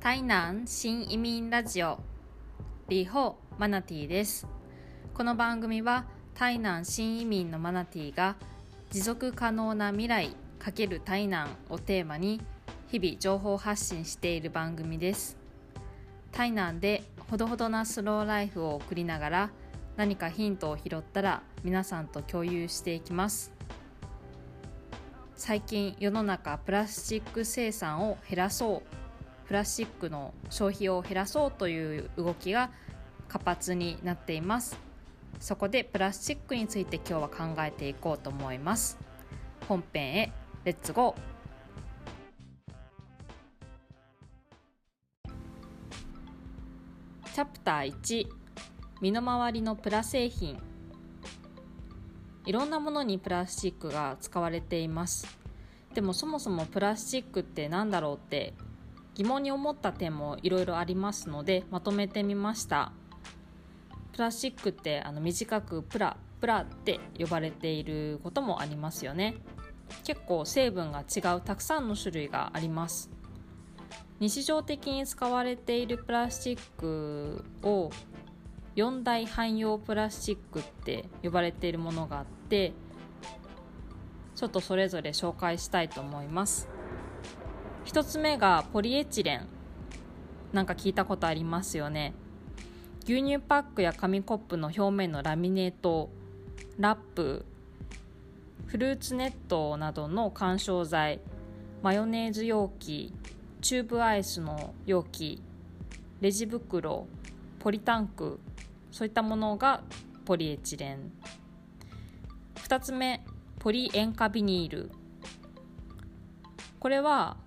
台南新移民ラジオ。リホマナティです。この番組は台南新移民のマナティが持続可能な未来×台南をテーマに日々情報発信している番組です。台南でほどほどなスローライフを送りながら何かヒントを拾ったら皆さんと共有していきます。最近世の中プラスチック生産を減らそう。プラスチックの消費を減らそうという動きが活発になっています。そこでプラスチックについて今日は考えていこうと思います。本編へレッツゴー。チャプター1身の回りのプラ製品。いろんなものにプラスチックが使われています。でもそもそもプラスチックって何だろうって疑問に思った点もいろいろありますのでまとめてみました。プラスチックってあの短くプラプラって呼ばれていることもありますよね。結構成分が違うたくさんの種類があります。日常的に使われているプラスチックを4大汎用プラスチックって呼ばれているものがあってちょっとそれぞれ紹介したいと思います。1つ目がポリエチレン。なんか聞いたことありますよね。牛乳パックや紙コップの表面のラミネートラップフルーツネットなどの緩衝材マヨネーズ容器チューブアイスの容器レジ袋ポリタンクそういったものがポリエチレン。2つ目ポリ塩化ビニール。これは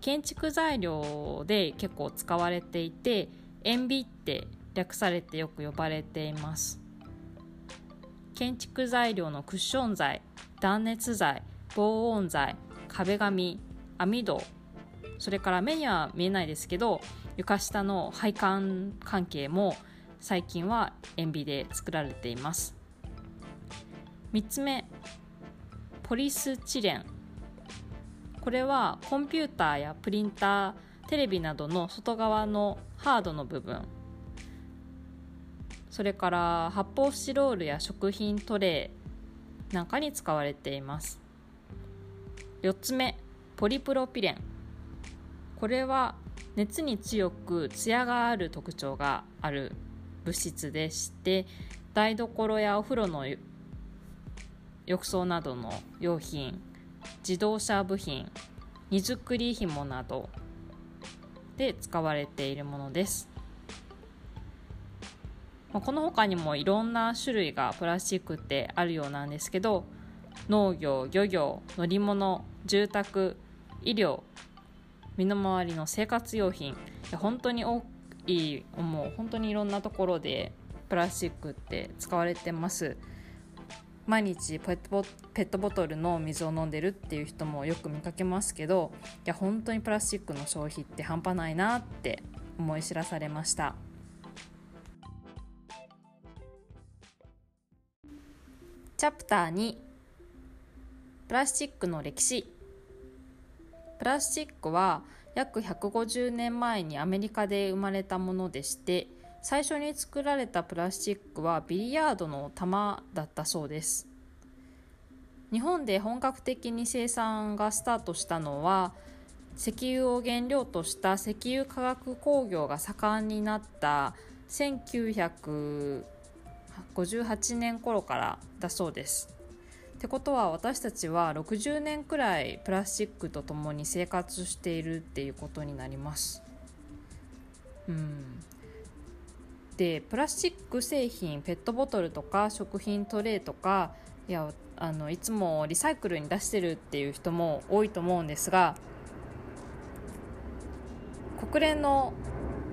建築材料で結構使われていて塩ビって略されてよく呼ばれています。建築材料のクッション材断熱材防音材壁紙網戸それから目には見えないですけど床下の配管関係も最近は塩ビで作られています。3つ目ポリスチレン。これはコンピューターやプリンターテレビなどの外側のハードの部分。それから発泡スチロールや食品トレーなんかに使われています。4つ目ポリプロピレン。これは熱に強くツヤがある特徴がある物質でして台所やお風呂の浴槽などの用品自動車部品荷造り紐などで使われているものです、まあ、この他にもいろんな種類がプラスチックってあるようなんですけど農業漁業乗り物住宅医療身の回りの生活用品本当に多いもう本当にいろんなところでプラスチックって使われてます。毎日ペットボトルの水を飲んでるっていう人もよく見かけますけどいや本当にプラスチックの消費って半端ないなって思い知らされました。チャプター2プラスチックの歴史。プラスチックは約150年前にアメリカで生まれたものでして最初に作られたプラスチックはビリヤードの玉だったそうです。日本で本格的に生産がスタートしたのは石油を原料とした石油化学工業が盛んになった1958年頃からだそうです。ってことは私たちは60年くらいプラスチックと共に生活しているっていうことになります。うん。でプラスチック製品ペットボトルとか食品トレーとかいやあのいつもリサイクルに出してるっていう人も多いと思うんですが国連の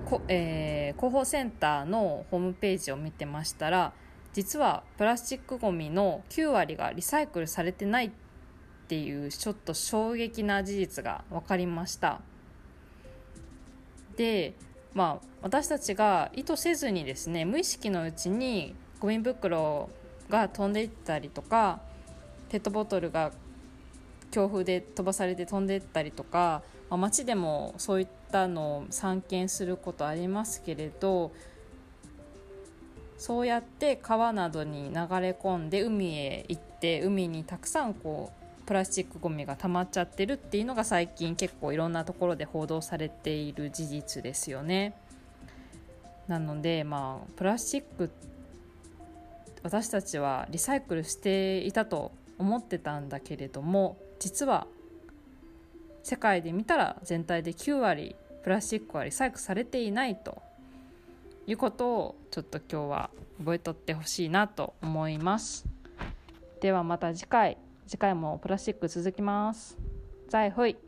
こ、えー、広報センターのホームページを見てましたら実はプラスチックごみの9割がリサイクルされてないっていうちょっと衝撃な事実が分かりました。でまあ、私たちが意図せずにですね無意識のうちにゴミ袋が飛んでいったりとかペットボトルが強風で飛ばされて飛んでいったりとかまあ、街でもそういったのを散見することありますけれどそうやって川などに流れ込んで海へ行って海にたくさんこうプラスチックごみが溜まっちゃってるっていうのが最近結構いろんなところで報道されている事実ですよね。なのでまあプラスチック私たちはリサイクルしていたと思ってたんだけれども実は世界で見たら全体で9割プラスチックはリサイクルされていないということをちょっと今日は覚えとってほしいなと思いますではまた次回次回もプラスチック続きます。再会。